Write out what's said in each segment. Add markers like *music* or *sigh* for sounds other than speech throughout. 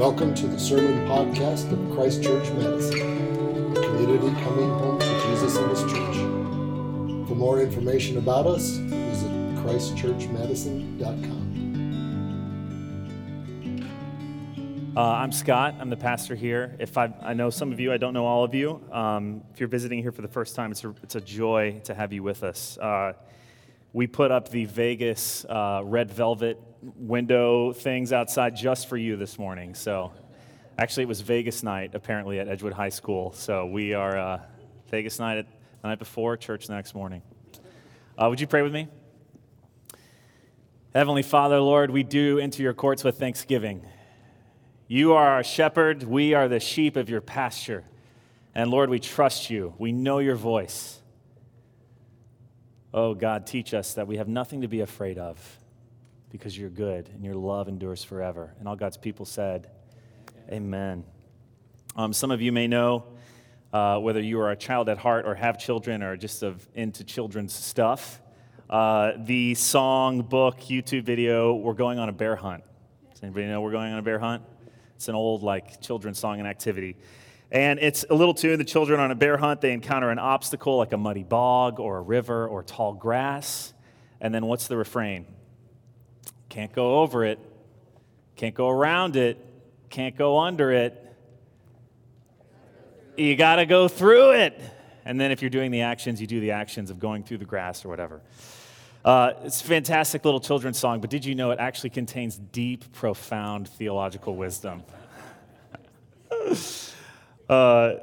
Welcome to the Sermon Podcast of Christ Church Madison, a community coming home to Jesus and His church. For more information about us, visit ChristchurchMadison.com. Uh, I'm Scott. I'm the pastor here. If I, I know some of you, I don't know all of you. Um, if you're visiting here for the first time, it's a, it's a joy to have you with us. Uh, we put up the Vegas uh, red velvet window things outside just for you this morning. So, actually, it was Vegas night apparently at Edgewood High School. So we are uh, Vegas night at, the night before church the next morning. Uh, would you pray with me? Heavenly Father, Lord, we do enter your courts with thanksgiving. You are our shepherd. We are the sheep of your pasture. And Lord, we trust you. We know your voice. Oh, God, teach us that we have nothing to be afraid of because you're good and your love endures forever. And all God's people said, Amen. Um, some of you may know uh, whether you are a child at heart or have children or just of, into children's stuff. Uh, the song, book, YouTube video, We're Going on a Bear Hunt. Does anybody know we're going on a bear hunt? It's an old, like, children's song and activity. And it's a little tune. The children on a bear hunt, they encounter an obstacle like a muddy bog or a river or tall grass. And then what's the refrain? Can't go over it, can't go around it, can't go under it. You got to go through it. And then if you're doing the actions, you do the actions of going through the grass or whatever. Uh, it's a fantastic little children's song, but did you know it actually contains deep, profound theological wisdom? *laughs* Uh,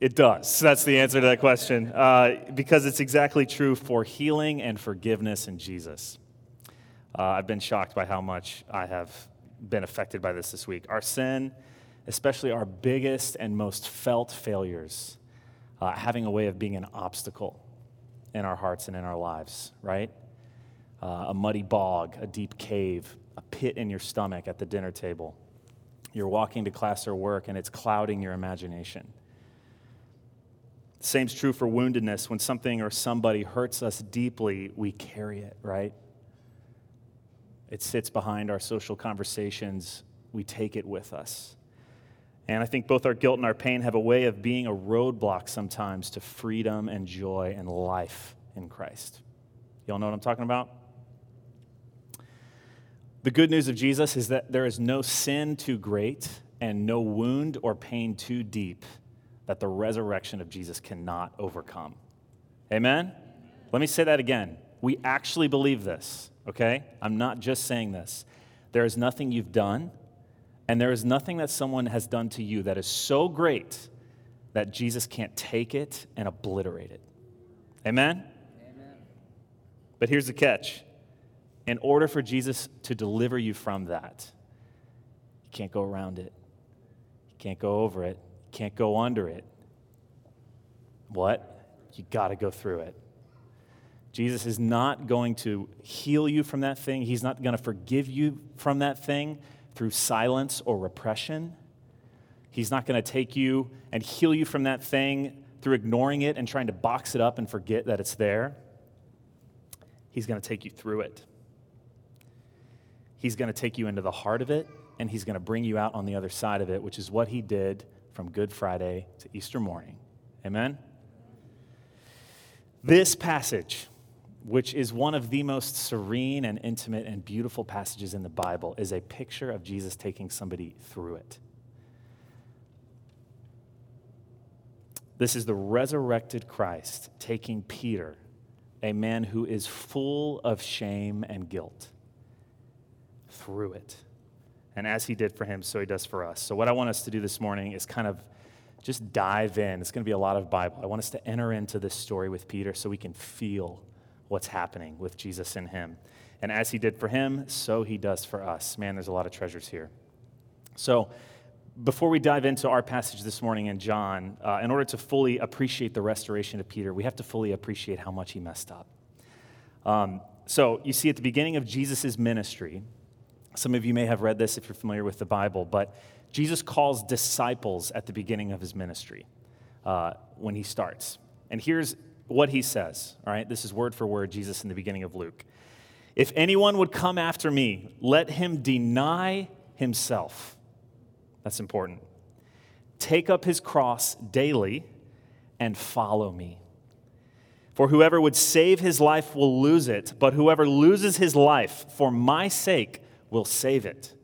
it does. That's the answer to that question. Uh, because it's exactly true for healing and forgiveness in Jesus. Uh, I've been shocked by how much I have been affected by this this week. Our sin, especially our biggest and most felt failures, uh, having a way of being an obstacle in our hearts and in our lives, right? Uh, a muddy bog, a deep cave, a pit in your stomach at the dinner table you're walking to class or work and it's clouding your imagination. Same's true for woundedness. When something or somebody hurts us deeply, we carry it, right? It sits behind our social conversations. We take it with us. And I think both our guilt and our pain have a way of being a roadblock sometimes to freedom and joy and life in Christ. Y'all know what I'm talking about? The good news of Jesus is that there is no sin too great and no wound or pain too deep that the resurrection of Jesus cannot overcome. Amen? Let me say that again. We actually believe this, okay? I'm not just saying this. There is nothing you've done, and there is nothing that someone has done to you that is so great that Jesus can't take it and obliterate it. Amen? Amen. But here's the catch in order for Jesus to deliver you from that, you can't go around it. You can't go over it. You can't go under it. What? You got to go through it. Jesus is not going to heal you from that thing. He's not going to forgive you from that thing through silence or repression. He's not going to take you and heal you from that thing through ignoring it and trying to box it up and forget that it's there. He's going to take you through it. He's going to take you into the heart of it, and He's going to bring you out on the other side of it, which is what He did from Good Friday to Easter morning. Amen? This passage, which is one of the most serene and intimate and beautiful passages in the Bible, is a picture of Jesus taking somebody through it. This is the resurrected Christ taking Peter, a man who is full of shame and guilt through it. And as he did for him, so he does for us. So, what I want us to do this morning is kind of just dive in. It's going to be a lot of Bible. I want us to enter into this story with Peter so we can feel what's happening with Jesus in him. And as he did for him, so he does for us. Man, there's a lot of treasures here. So, before we dive into our passage this morning in John, uh, in order to fully appreciate the restoration of Peter, we have to fully appreciate how much he messed up. Um, so, you see, at the beginning of Jesus' ministry, some of you may have read this if you're familiar with the Bible, but Jesus calls disciples at the beginning of his ministry uh, when he starts. And here's what he says, all right? This is word for word Jesus in the beginning of Luke. If anyone would come after me, let him deny himself. That's important. Take up his cross daily and follow me. For whoever would save his life will lose it, but whoever loses his life for my sake will save it.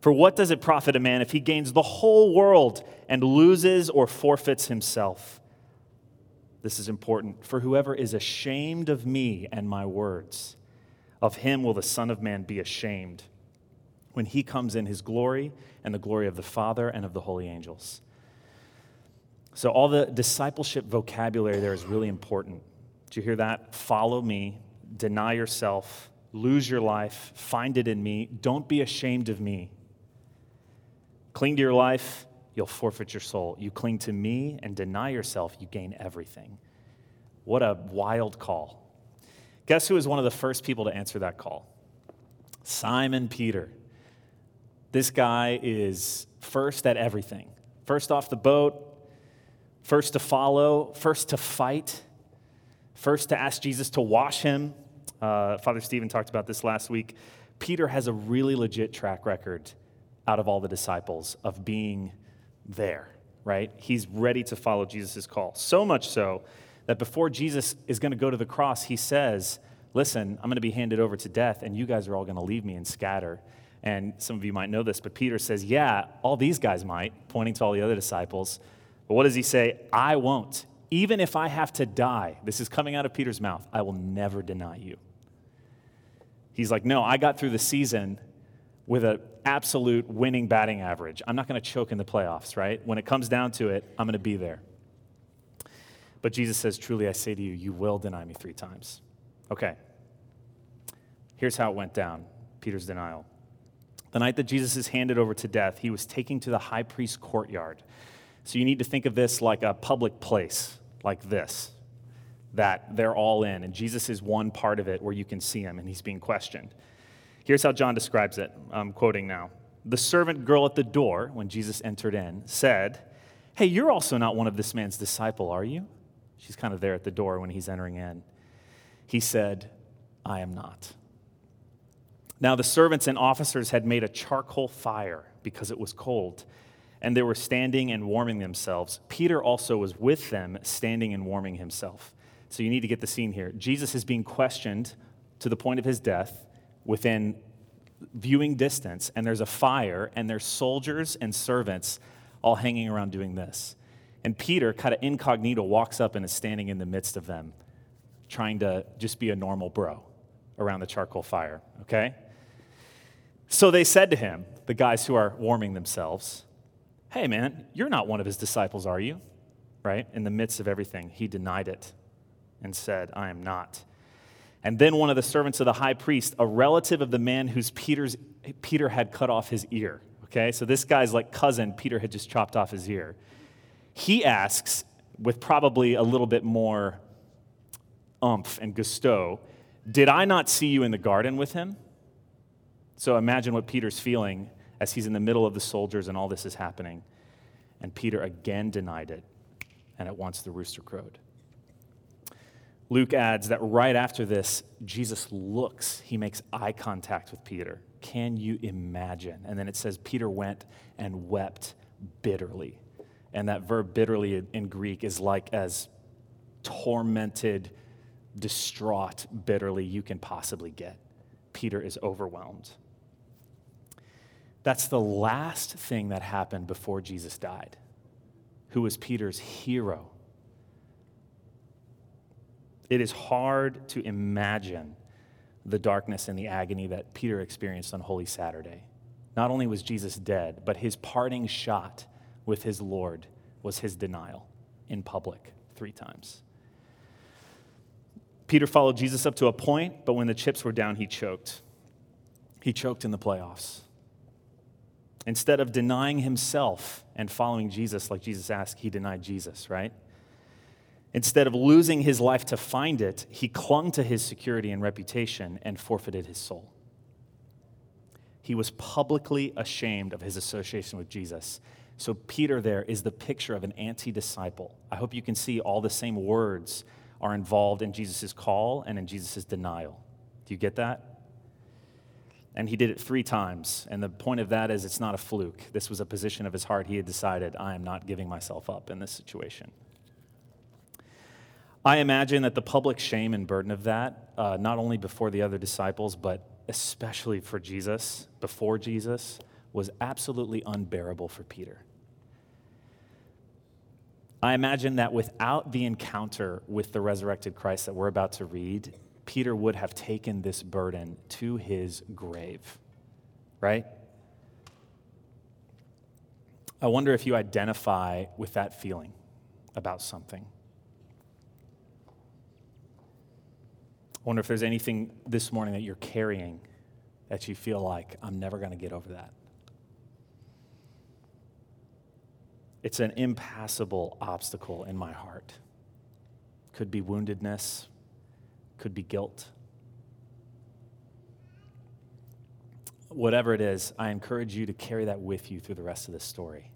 For what does it profit a man if he gains the whole world and loses or forfeits himself? This is important. For whoever is ashamed of me and my words, of him will the Son of Man be ashamed when he comes in his glory and the glory of the Father and of the holy angels. So, all the discipleship vocabulary there is really important. Do you hear that? Follow me, deny yourself, lose your life, find it in me. Don't be ashamed of me. Cling to your life, you'll forfeit your soul. You cling to me and deny yourself, you gain everything. What a wild call. Guess who was one of the first people to answer that call? Simon Peter. This guy is first at everything. First off the boat, first to follow, first to fight, first to ask Jesus to wash him. Uh, Father Stephen talked about this last week. Peter has a really legit track record out of all the disciples of being there, right? He's ready to follow Jesus' call. So much so that before Jesus is going to go to the cross, he says, Listen, I'm going to be handed over to death, and you guys are all going to leave me and scatter. And some of you might know this, but Peter says, Yeah, all these guys might, pointing to all the other disciples. But what does he say? I won't. Even if I have to die, this is coming out of Peter's mouth, I will never deny you. He's like, No, I got through the season with an absolute winning batting average. I'm not going to choke in the playoffs, right? When it comes down to it, I'm going to be there. But Jesus says, Truly I say to you, you will deny me three times. Okay. Here's how it went down Peter's denial. The night that Jesus is handed over to death, he was taken to the high priest's courtyard. So you need to think of this like a public place, like this, that they're all in. And Jesus is one part of it where you can see him and he's being questioned. Here's how John describes it. I'm quoting now. The servant girl at the door, when Jesus entered in, said, Hey, you're also not one of this man's disciple, are you? She's kind of there at the door when he's entering in. He said, I am not. Now, the servants and officers had made a charcoal fire because it was cold, and they were standing and warming themselves. Peter also was with them, standing and warming himself. So you need to get the scene here. Jesus is being questioned to the point of his death within viewing distance, and there's a fire, and there's soldiers and servants all hanging around doing this. And Peter, kind of incognito, walks up and is standing in the midst of them, trying to just be a normal bro around the charcoal fire, okay? So they said to him, the guys who are warming themselves, Hey, man, you're not one of his disciples, are you? Right? In the midst of everything, he denied it and said, I am not. And then one of the servants of the high priest, a relative of the man whose Peter's, Peter had cut off his ear. Okay, so this guy's like cousin, Peter had just chopped off his ear. He asks, with probably a little bit more umph and gusto, Did I not see you in the garden with him? So imagine what Peter's feeling as he's in the middle of the soldiers and all this is happening. And Peter again denied it, and at once the rooster crowed. Luke adds that right after this, Jesus looks, he makes eye contact with Peter. Can you imagine? And then it says, Peter went and wept bitterly. And that verb bitterly in Greek is like as tormented, distraught, bitterly you can possibly get. Peter is overwhelmed. That's the last thing that happened before Jesus died. Who was Peter's hero? It is hard to imagine the darkness and the agony that Peter experienced on Holy Saturday. Not only was Jesus dead, but his parting shot with his Lord was his denial in public three times. Peter followed Jesus up to a point, but when the chips were down, he choked. He choked in the playoffs. Instead of denying himself and following Jesus like Jesus asked, he denied Jesus, right? Instead of losing his life to find it, he clung to his security and reputation and forfeited his soul. He was publicly ashamed of his association with Jesus. So, Peter there is the picture of an anti disciple. I hope you can see all the same words are involved in Jesus' call and in Jesus' denial. Do you get that? And he did it three times. And the point of that is it's not a fluke. This was a position of his heart. He had decided, I am not giving myself up in this situation. I imagine that the public shame and burden of that, uh, not only before the other disciples, but especially for Jesus, before Jesus, was absolutely unbearable for Peter. I imagine that without the encounter with the resurrected Christ that we're about to read, Peter would have taken this burden to his grave, right? I wonder if you identify with that feeling about something. Wonder if there's anything this morning that you're carrying that you feel like, I'm never going to get over that. It's an impassable obstacle in my heart. Could be woundedness, could be guilt. Whatever it is, I encourage you to carry that with you through the rest of this story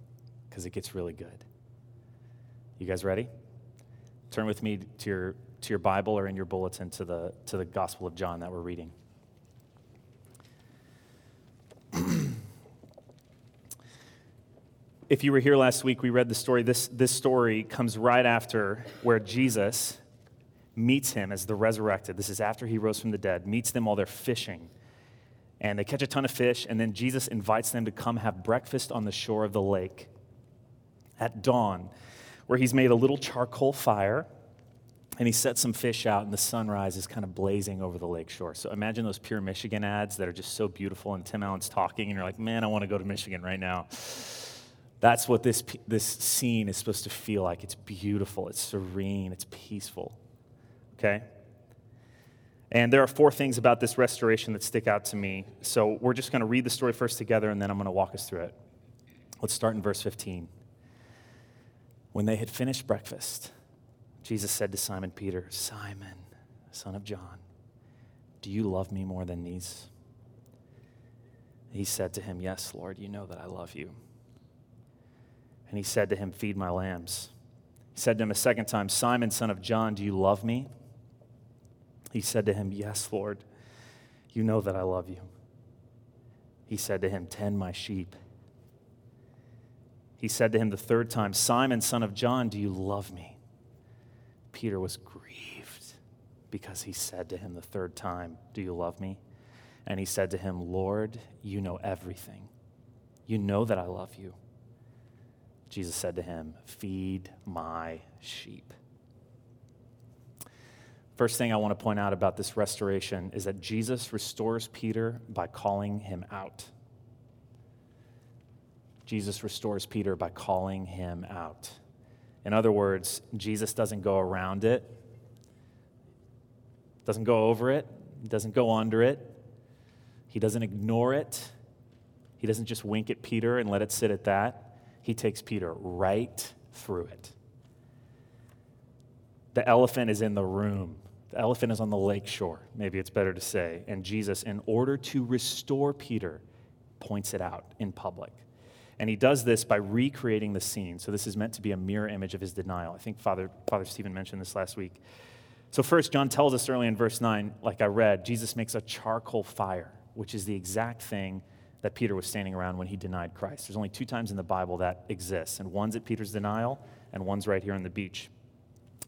because it gets really good. You guys ready? Turn with me to your, to your Bible or in your bulletin to the, to the Gospel of John that we're reading. *clears throat* if you were here last week, we read the story. This, this story comes right after where Jesus meets him as the resurrected. This is after he rose from the dead, meets them while they're fishing. And they catch a ton of fish, and then Jesus invites them to come have breakfast on the shore of the lake at dawn, where he's made a little charcoal fire and he sets some fish out, and the sunrise is kind of blazing over the lake shore. So imagine those pure Michigan ads that are just so beautiful, and Tim Allen's talking, and you're like, man, I want to go to Michigan right now. That's what this, this scene is supposed to feel like. It's beautiful, it's serene, it's peaceful. Okay? And there are four things about this restoration that stick out to me. So we're just going to read the story first together, and then I'm going to walk us through it. Let's start in verse 15. When they had finished breakfast, Jesus said to Simon Peter, Simon, son of John, do you love me more than these? He said to him, Yes, Lord, you know that I love you. And he said to him, Feed my lambs. He said to him a second time, Simon, son of John, do you love me? He said to him, Yes, Lord, you know that I love you. He said to him, Tend my sheep. He said to him the third time, Simon, son of John, do you love me? Peter was grieved because he said to him the third time, Do you love me? And he said to him, Lord, you know everything. You know that I love you. Jesus said to him, Feed my sheep. First thing I want to point out about this restoration is that Jesus restores Peter by calling him out. Jesus restores Peter by calling him out. In other words, Jesus doesn't go around it, doesn't go over it, doesn't go under it, he doesn't ignore it, he doesn't just wink at Peter and let it sit at that he takes Peter right through it. The elephant is in the room. The elephant is on the lake shore, maybe it's better to say. And Jesus, in order to restore Peter, points it out in public. And he does this by recreating the scene. So this is meant to be a mirror image of his denial. I think Father, Father Stephen mentioned this last week. So, first, John tells us early in verse 9, like I read, Jesus makes a charcoal fire, which is the exact thing that Peter was standing around when he denied Christ. There's only two times in the Bible that exists, and one's at Peter's denial, and one's right here on the beach.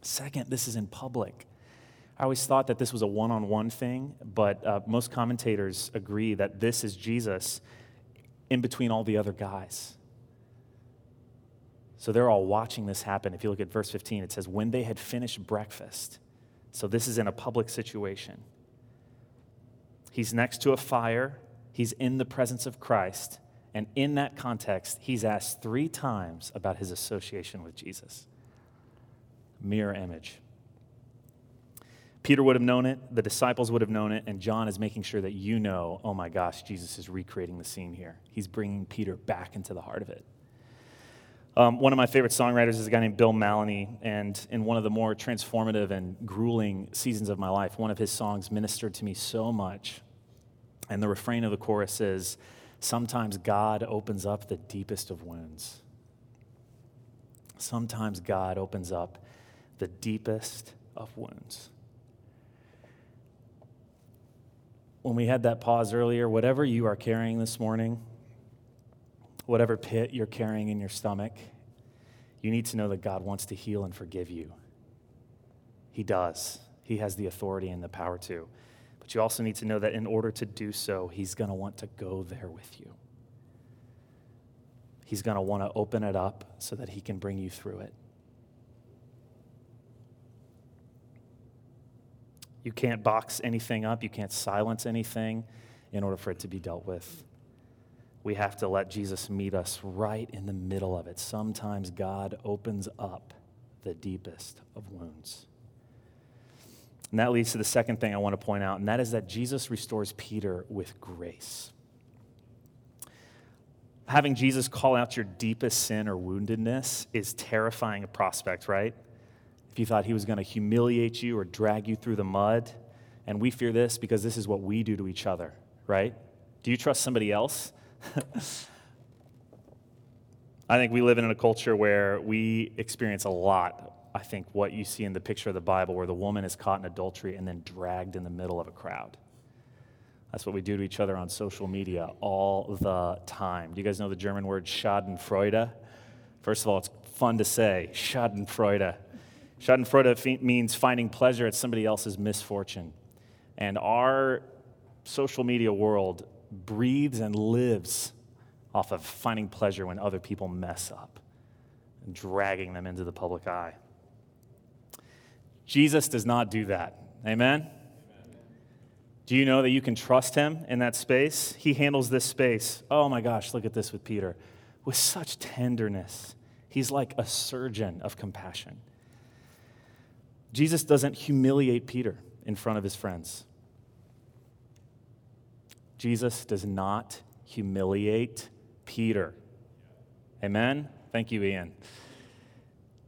Second, this is in public. I always thought that this was a one on one thing, but uh, most commentators agree that this is Jesus in between all the other guys. So they're all watching this happen. If you look at verse 15, it says, When they had finished breakfast. So this is in a public situation. He's next to a fire he's in the presence of Christ. And in that context, he's asked three times about his association with Jesus. Mirror image. Peter would have known it, the disciples would have known it, and John is making sure that you know oh my gosh, Jesus is recreating the scene here. He's bringing Peter back into the heart of it. Um, one of my favorite songwriters is a guy named Bill Mallonee, and in one of the more transformative and grueling seasons of my life, one of his songs ministered to me so much and the refrain of the chorus is Sometimes God opens up the deepest of wounds. Sometimes God opens up the deepest of wounds. When we had that pause earlier, whatever you are carrying this morning, whatever pit you're carrying in your stomach, you need to know that God wants to heal and forgive you. He does. He has the authority and the power to. But you also need to know that in order to do so, He's going to want to go there with you. He's going to want to open it up so that He can bring you through it. You can't box anything up, you can't silence anything in order for it to be dealt with. We have to let Jesus meet us right in the middle of it. Sometimes God opens up the deepest of wounds. And that leads to the second thing I want to point out, and that is that Jesus restores Peter with grace. Having Jesus call out your deepest sin or woundedness is terrifying a prospect, right? If you thought he was going to humiliate you or drag you through the mud, and we fear this because this is what we do to each other, right? Do you trust somebody else? *laughs* I think we live in a culture where we experience a lot. I think what you see in the picture of the Bible, where the woman is caught in adultery and then dragged in the middle of a crowd. That's what we do to each other on social media all the time. Do you guys know the German word Schadenfreude? First of all, it's fun to say, Schadenfreude. Schadenfreude means finding pleasure at somebody else's misfortune. And our social media world breathes and lives off of finding pleasure when other people mess up and dragging them into the public eye. Jesus does not do that. Amen? Do you know that you can trust him in that space? He handles this space. Oh my gosh, look at this with Peter. With such tenderness. He's like a surgeon of compassion. Jesus doesn't humiliate Peter in front of his friends. Jesus does not humiliate Peter. Amen? Thank you, Ian.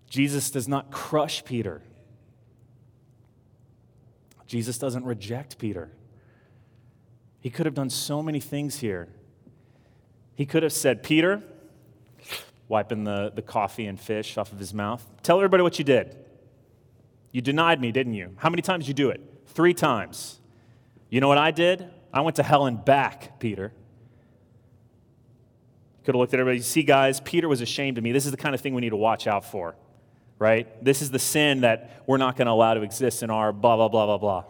Jesus does not crush Peter. Jesus doesn't reject Peter. He could have done so many things here. He could have said, Peter, wiping the, the coffee and fish off of his mouth, tell everybody what you did. You denied me, didn't you? How many times did you do it? Three times. You know what I did? I went to hell and back, Peter. Could have looked at everybody. You See, guys, Peter was ashamed of me. This is the kind of thing we need to watch out for, right? This is the sin that we're not going to allow to exist in our blah, blah, blah, blah, blah.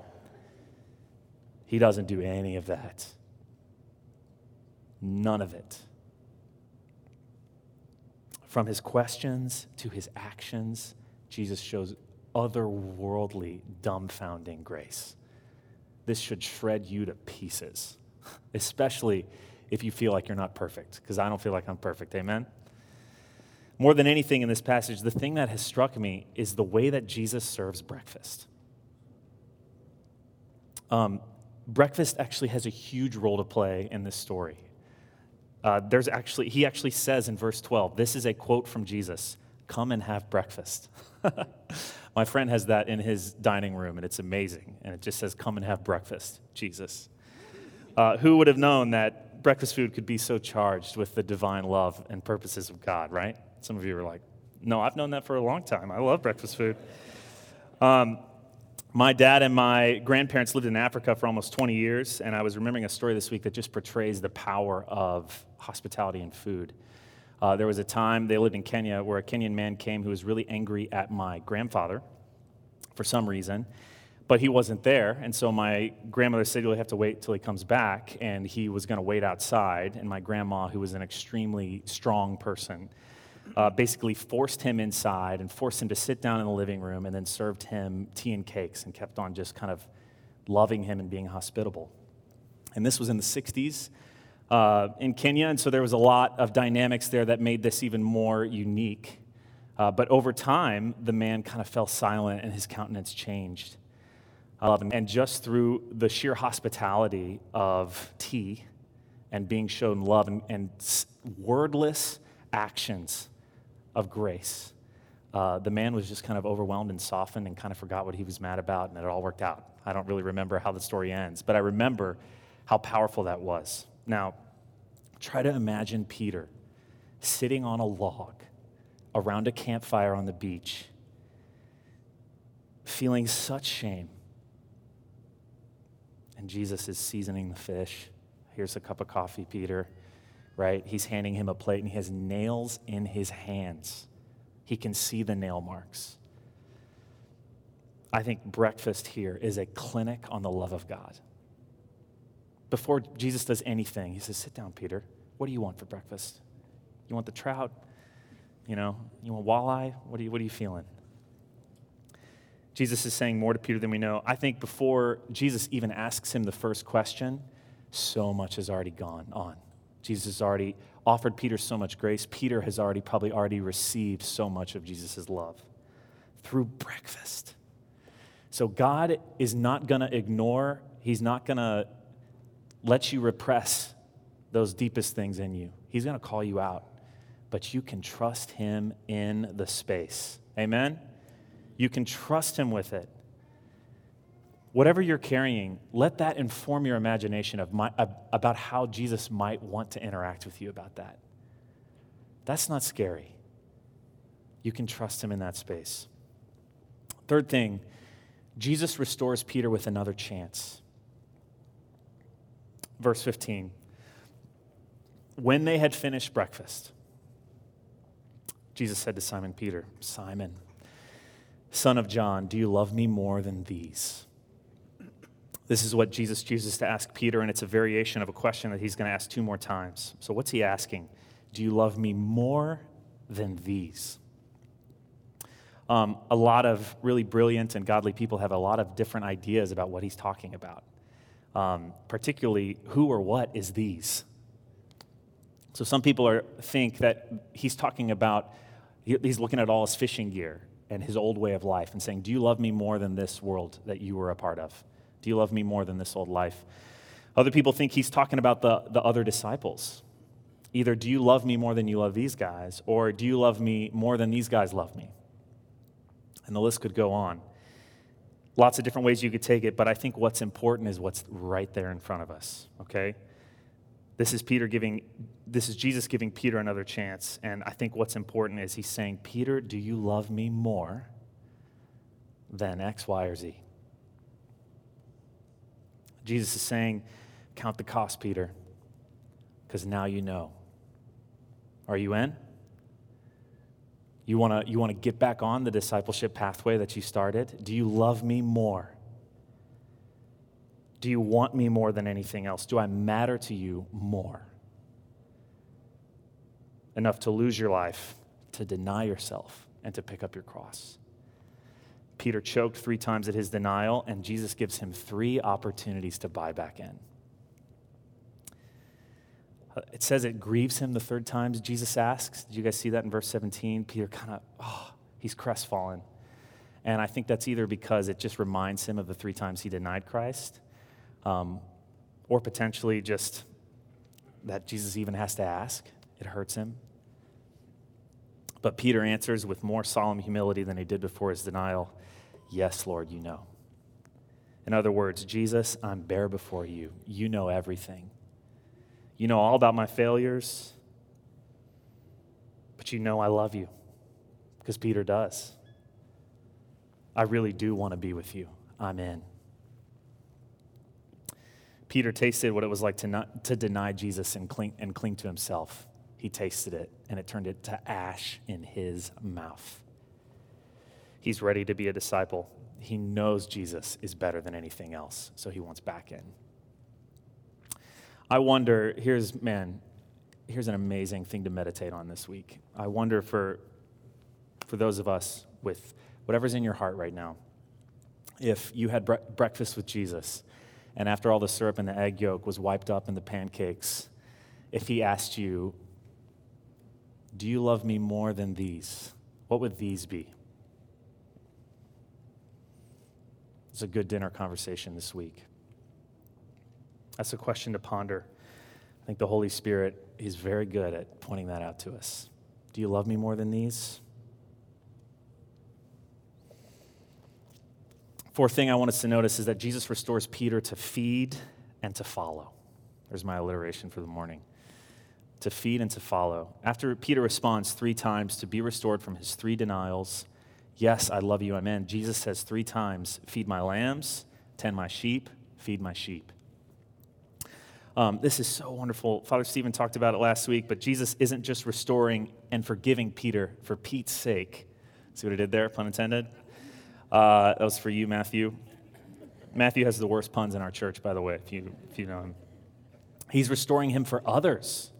He doesn't do any of that. None of it. From his questions to his actions, Jesus shows otherworldly, dumbfounding grace. This should shred you to pieces, *laughs* especially if you feel like you're not perfect, because I don't feel like I'm perfect. Amen? More than anything in this passage, the thing that has struck me is the way that Jesus serves breakfast. Um, breakfast actually has a huge role to play in this story. Uh, there's actually, he actually says in verse 12, this is a quote from Jesus come and have breakfast. *laughs* *laughs* My friend has that in his dining room, and it's amazing. And it just says, Come and have breakfast, Jesus. Uh, who would have known that breakfast food could be so charged with the divine love and purposes of God, right? Some of you are like, No, I've known that for a long time. I love breakfast food. Um, my dad and my grandparents lived in Africa for almost 20 years, and I was remembering a story this week that just portrays the power of hospitality and food. Uh, there was a time they lived in Kenya where a Kenyan man came who was really angry at my grandfather for some reason, but he wasn't there. And so my grandmother said, You'll have to wait till he comes back. And he was going to wait outside. And my grandma, who was an extremely strong person, uh, basically forced him inside and forced him to sit down in the living room and then served him tea and cakes and kept on just kind of loving him and being hospitable. And this was in the 60s uh, in Kenya, and so there was a lot of dynamics there that made this even more unique. Uh, but over time, the man kind of fell silent and his countenance changed. and just through the sheer hospitality of tea and being shown love and, and wordless actions of grace, uh, the man was just kind of overwhelmed and softened and kind of forgot what he was mad about, and it all worked out. I don't really remember how the story ends, but I remember how powerful that was. Now, try to imagine Peter sitting on a log around a campfire on the beach, feeling such shame and Jesus is seasoning the fish. Here's a cup of coffee, Peter, right? He's handing him a plate, and he has nails in his hands. He can see the nail marks. I think breakfast here is a clinic on the love of God. Before Jesus does anything, he says, Sit down, Peter. What do you want for breakfast? You want the trout? You know, you want walleye? What are you, what are you feeling? Jesus is saying more to Peter than we know. I think before Jesus even asks him the first question, so much has already gone on. Jesus has already offered Peter so much grace. Peter has already probably already received so much of Jesus' love through breakfast. So God is not going to ignore, He's not going to let you repress those deepest things in you. He's going to call you out, but you can trust Him in the space. Amen? You can trust Him with it. Whatever you're carrying, let that inform your imagination of my, about how Jesus might want to interact with you about that. That's not scary. You can trust Him in that space. Third thing, Jesus restores Peter with another chance. Verse 15. When they had finished breakfast, Jesus said to Simon Peter, Simon, son of John, do you love me more than these? This is what Jesus chooses to ask Peter, and it's a variation of a question that he's going to ask two more times. So, what's he asking? Do you love me more than these? Um, a lot of really brilliant and godly people have a lot of different ideas about what he's talking about, um, particularly who or what is these. So some people are, think that he's talking about, he's looking at all his fishing gear and his old way of life and saying, Do you love me more than this world that you were a part of? Do you love me more than this old life? Other people think he's talking about the, the other disciples. Either do you love me more than you love these guys, or do you love me more than these guys love me? And the list could go on. Lots of different ways you could take it, but I think what's important is what's right there in front of us, okay? This is Peter giving, this is Jesus giving Peter another chance. And I think what's important is he's saying, Peter, do you love me more than X, Y, or Z? Jesus is saying, Count the cost, Peter, because now you know. Are you in? You want to you wanna get back on the discipleship pathway that you started? Do you love me more? Do you want me more than anything else? Do I matter to you more? Enough to lose your life, to deny yourself, and to pick up your cross. Peter choked three times at his denial, and Jesus gives him three opportunities to buy back in. It says it grieves him the third time, Jesus asks. Did you guys see that in verse 17? Peter kind of, oh, he's crestfallen. And I think that's either because it just reminds him of the three times he denied Christ, um, or potentially just that Jesus even has to ask. It hurts him. But Peter answers with more solemn humility than he did before his denial Yes, Lord, you know. In other words, Jesus, I'm bare before you. You know everything. You know all about my failures, but you know I love you because Peter does. I really do want to be with you. I'm in. Peter tasted what it was like to, not, to deny Jesus and cling, and cling to himself. He tasted it, and it turned it to ash in his mouth. He's ready to be a disciple. He knows Jesus is better than anything else, so he wants back in. I wonder, here's, man, here's an amazing thing to meditate on this week. I wonder for, for those of us with whatever's in your heart right now, if you had bre- breakfast with Jesus, and after all the syrup and the egg yolk was wiped up in the pancakes, if he asked you, Do you love me more than these? What would these be? It's a good dinner conversation this week. That's a question to ponder. I think the Holy Spirit is very good at pointing that out to us. Do you love me more than these? Fourth thing I want us to notice is that Jesus restores Peter to feed and to follow. There's my alliteration for the morning. To feed and to follow. After Peter responds three times to be restored from his three denials, yes, I love you, I'm in, Jesus says three times, feed my lambs, tend my sheep, feed my sheep. Um, this is so wonderful. Father Stephen talked about it last week, but Jesus isn't just restoring and forgiving Peter for Pete's sake. See what I did there, pun intended? Uh, that was for you, Matthew. Matthew has the worst puns in our church, by the way, if you, if you know him. He's restoring him for others.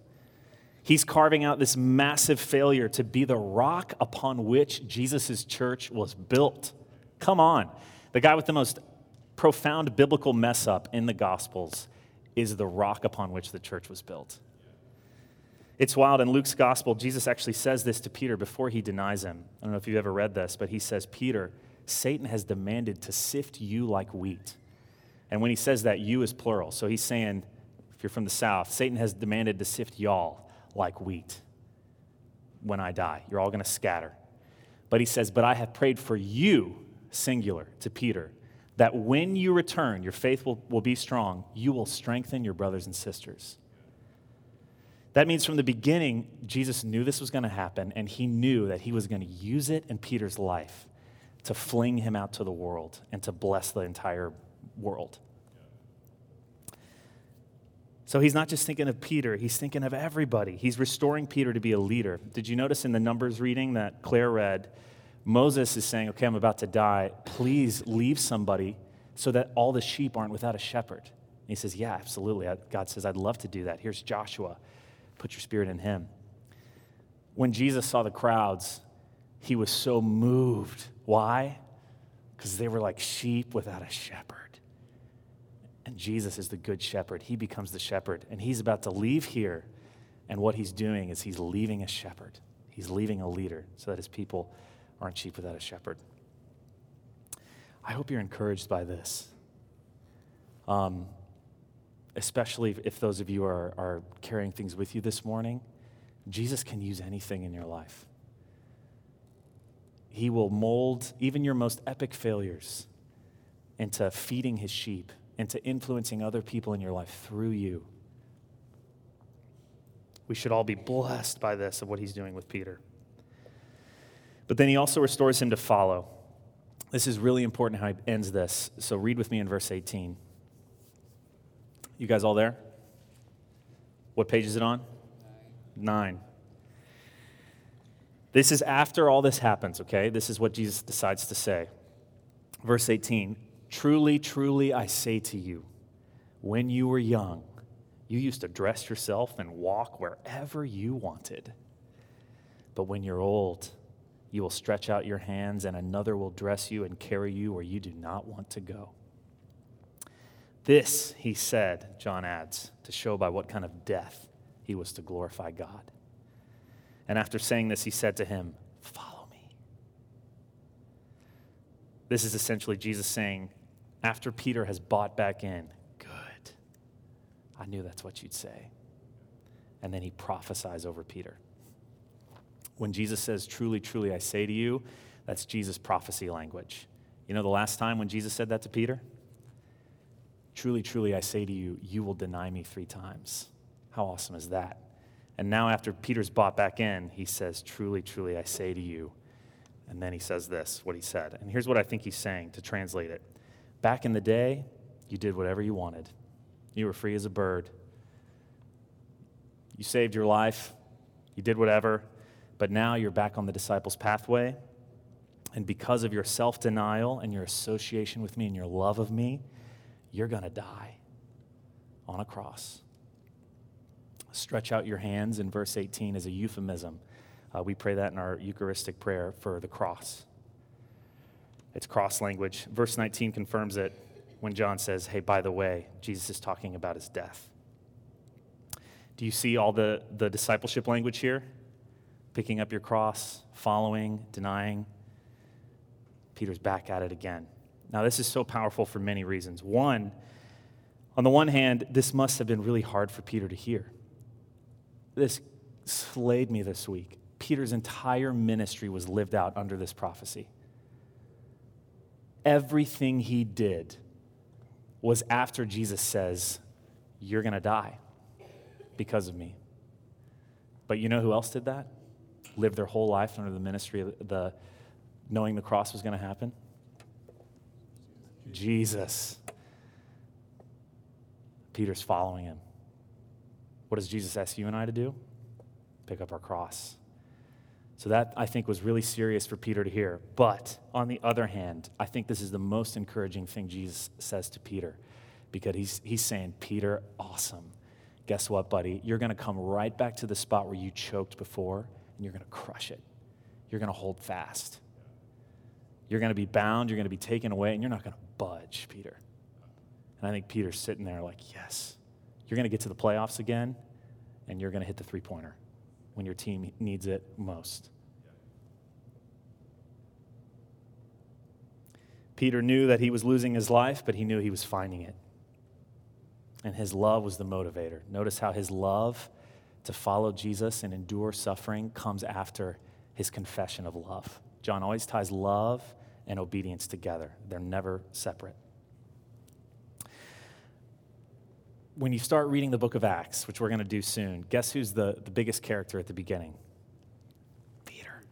He's carving out this massive failure to be the rock upon which Jesus' church was built. Come on. The guy with the most profound biblical mess up in the Gospels is the rock upon which the church was built. It's wild. In Luke's gospel, Jesus actually says this to Peter before he denies him. I don't know if you've ever read this, but he says, Peter, Satan has demanded to sift you like wheat. And when he says that, you is plural. So he's saying, if you're from the South, Satan has demanded to sift y'all like wheat when I die. You're all going to scatter. But he says, But I have prayed for you, singular, to Peter, that when you return, your faith will, will be strong. You will strengthen your brothers and sisters. That means from the beginning, Jesus knew this was going to happen, and he knew that he was going to use it in Peter's life to fling him out to the world and to bless the entire world. So he's not just thinking of Peter, he's thinking of everybody. He's restoring Peter to be a leader. Did you notice in the Numbers reading that Claire read? Moses is saying, Okay, I'm about to die. Please leave somebody so that all the sheep aren't without a shepherd. And he says, Yeah, absolutely. God says, I'd love to do that. Here's Joshua. Put your spirit in him. When Jesus saw the crowds, he was so moved. Why? Because they were like sheep without a shepherd. And Jesus is the good shepherd. He becomes the shepherd. And he's about to leave here. And what he's doing is he's leaving a shepherd, he's leaving a leader so that his people aren't sheep without a shepherd. I hope you're encouraged by this. Um, especially if those of you are, are carrying things with you this morning. Jesus can use anything in your life. He will mold even your most epic failures into feeding his sheep, into influencing other people in your life through you. We should all be blessed by this of what he's doing with Peter. But then he also restores him to follow. This is really important how he ends this. So read with me in verse 18. You guys all there? What page is it on? Nine. This is after all this happens, okay? This is what Jesus decides to say. Verse 18 Truly, truly, I say to you, when you were young, you used to dress yourself and walk wherever you wanted. But when you're old, you will stretch out your hands, and another will dress you and carry you where you do not want to go. This, he said, John adds, to show by what kind of death he was to glorify God. And after saying this, he said to him, Follow me. This is essentially Jesus saying, after Peter has bought back in, Good. I knew that's what you'd say. And then he prophesies over Peter. When Jesus says, Truly, truly, I say to you, that's Jesus' prophecy language. You know the last time when Jesus said that to Peter? Truly, truly, I say to you, you will deny me three times. How awesome is that? And now, after Peter's bought back in, he says, Truly, truly, I say to you. And then he says this, what he said. And here's what I think he's saying to translate it. Back in the day, you did whatever you wanted, you were free as a bird. You saved your life, you did whatever, but now you're back on the disciples' pathway. And because of your self denial and your association with me and your love of me, you're going to die on a cross. Stretch out your hands in verse 18 as a euphemism. Uh, we pray that in our Eucharistic prayer for the cross. It's cross language. Verse 19 confirms it when John says, Hey, by the way, Jesus is talking about his death. Do you see all the, the discipleship language here? Picking up your cross, following, denying. Peter's back at it again. Now, this is so powerful for many reasons. One, on the one hand, this must have been really hard for Peter to hear. This slayed me this week. Peter's entire ministry was lived out under this prophecy. Everything he did was after Jesus says, You're going to die because of me. But you know who else did that? Lived their whole life under the ministry of the knowing the cross was going to happen? Jesus. Peter's following him. What does Jesus ask you and I to do? Pick up our cross. So that I think was really serious for Peter to hear. But on the other hand, I think this is the most encouraging thing Jesus says to Peter because he's, he's saying, Peter, awesome. Guess what, buddy? You're going to come right back to the spot where you choked before and you're going to crush it. You're going to hold fast. You're going to be bound, you're going to be taken away, and you're not going to budge, Peter. And I think Peter's sitting there like, yes, you're going to get to the playoffs again, and you're going to hit the three pointer when your team needs it most. Peter knew that he was losing his life, but he knew he was finding it. And his love was the motivator. Notice how his love to follow Jesus and endure suffering comes after his confession of love. John always ties love and obedience together, they're never separate. When you start reading the book of Acts, which we're going to do soon, guess who's the, the biggest character at the beginning? Peter.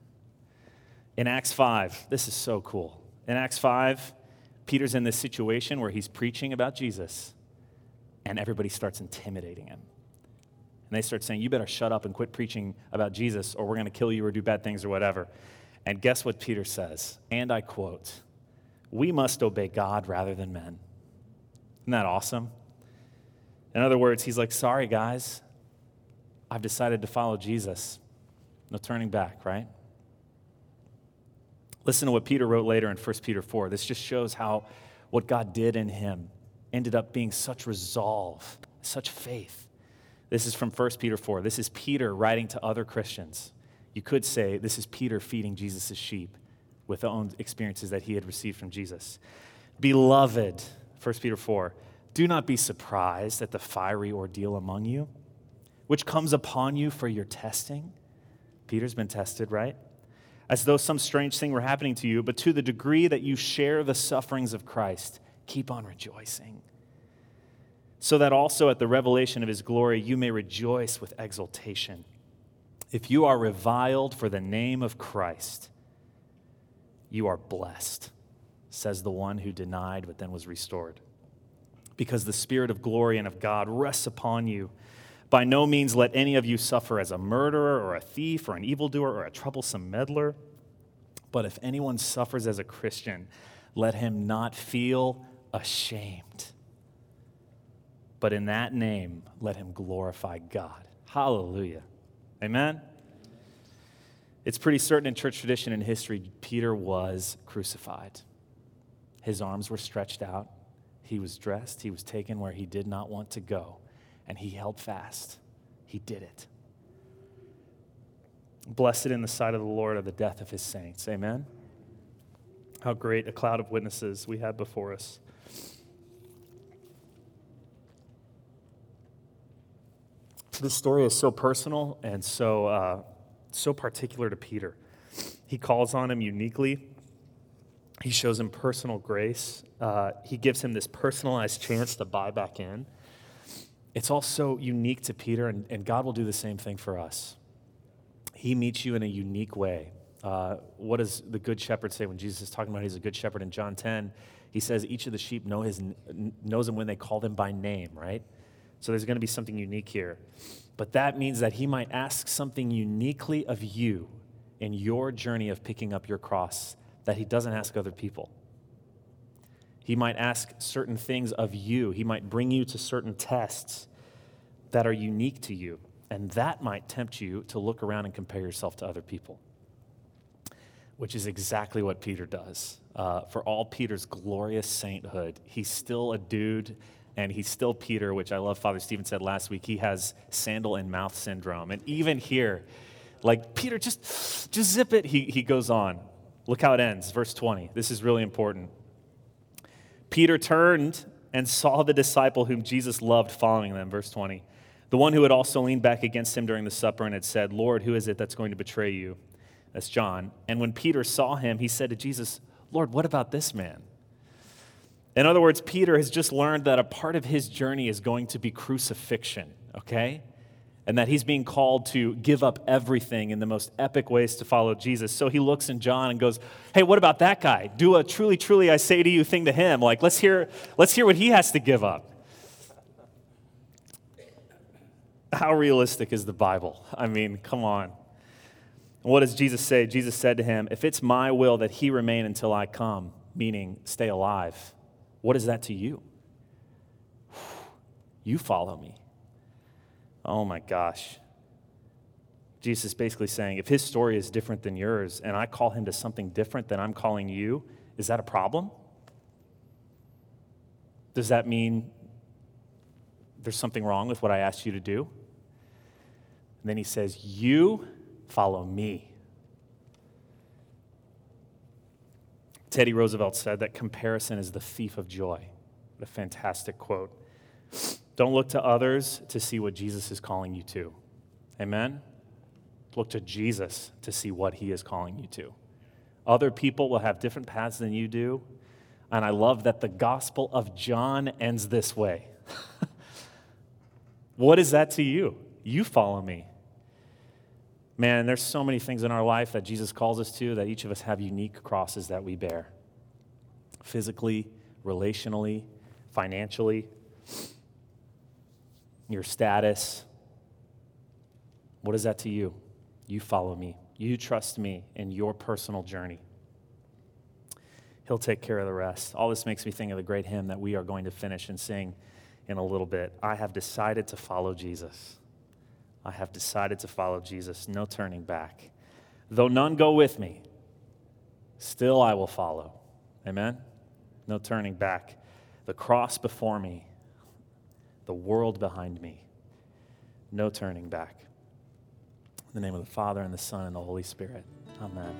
In Acts 5, this is so cool. In Acts 5, Peter's in this situation where he's preaching about Jesus, and everybody starts intimidating him. And they start saying, You better shut up and quit preaching about Jesus, or we're going to kill you or do bad things or whatever. And guess what Peter says? And I quote, We must obey God rather than men. Isn't that awesome? In other words, he's like, Sorry, guys, I've decided to follow Jesus. No turning back, right? Listen to what Peter wrote later in 1 Peter 4. This just shows how what God did in him ended up being such resolve, such faith. This is from 1 Peter 4. This is Peter writing to other Christians. You could say this is Peter feeding Jesus' sheep with the own experiences that he had received from Jesus. Beloved, 1 Peter 4, do not be surprised at the fiery ordeal among you, which comes upon you for your testing. Peter's been tested, right? As though some strange thing were happening to you, but to the degree that you share the sufferings of Christ, keep on rejoicing. So that also at the revelation of his glory you may rejoice with exultation. If you are reviled for the name of Christ, you are blessed, says the one who denied but then was restored. Because the Spirit of glory and of God rests upon you. By no means let any of you suffer as a murderer or a thief or an evildoer or a troublesome meddler. But if anyone suffers as a Christian, let him not feel ashamed. But in that name, let him glorify God. Hallelujah. Amen? It's pretty certain in church tradition and history, Peter was crucified. His arms were stretched out. He was dressed. He was taken where he did not want to go. And he held fast. He did it. Blessed in the sight of the Lord are the death of his saints. Amen? How great a cloud of witnesses we have before us. This story is so personal and so, uh, so particular to Peter. He calls on him uniquely. He shows him personal grace. Uh, he gives him this personalized chance to buy back in. It's all so unique to Peter, and, and God will do the same thing for us. He meets you in a unique way. Uh, what does the good shepherd say when Jesus is talking about he's a good shepherd in John 10? He says each of the sheep know his, knows him when they call them by name, right? So there's going to be something unique here. But that means that he might ask something uniquely of you in your journey of picking up your cross that he doesn't ask other people. He might ask certain things of you. He might bring you to certain tests that are unique to you. And that might tempt you to look around and compare yourself to other people, which is exactly what Peter does. Uh, for all Peter's glorious sainthood, he's still a dude and he's still Peter, which I love Father Stephen said last week. He has sandal and mouth syndrome. And even here, like, Peter, just, just zip it. He, he goes on. Look how it ends, verse 20. This is really important. Peter turned and saw the disciple whom Jesus loved following them, verse 20. The one who had also leaned back against him during the supper and had said, Lord, who is it that's going to betray you? That's John. And when Peter saw him, he said to Jesus, Lord, what about this man? In other words, Peter has just learned that a part of his journey is going to be crucifixion, okay? And that he's being called to give up everything in the most epic ways to follow Jesus. So he looks in John and goes, Hey, what about that guy? Do a truly, truly, I say to you thing to him. Like, let's hear, let's hear what he has to give up. How realistic is the Bible? I mean, come on. What does Jesus say? Jesus said to him, If it's my will that he remain until I come, meaning stay alive, what is that to you? *sighs* You follow me. Oh my gosh. Jesus is basically saying, if his story is different than yours and I call him to something different than I'm calling you, is that a problem? Does that mean there's something wrong with what I asked you to do? And then he says, You follow me. Teddy Roosevelt said that comparison is the thief of joy. What a fantastic quote. Don't look to others to see what Jesus is calling you to. Amen? Look to Jesus to see what he is calling you to. Other people will have different paths than you do. And I love that the Gospel of John ends this way. *laughs* what is that to you? You follow me. Man, there's so many things in our life that Jesus calls us to that each of us have unique crosses that we bear physically, relationally, financially, your status. What is that to you? You follow me. You trust me in your personal journey. He'll take care of the rest. All this makes me think of the great hymn that we are going to finish and sing in a little bit. I have decided to follow Jesus. I have decided to follow Jesus, no turning back. Though none go with me, still I will follow. Amen? No turning back. The cross before me, the world behind me, no turning back. In the name of the Father, and the Son, and the Holy Spirit. Amen.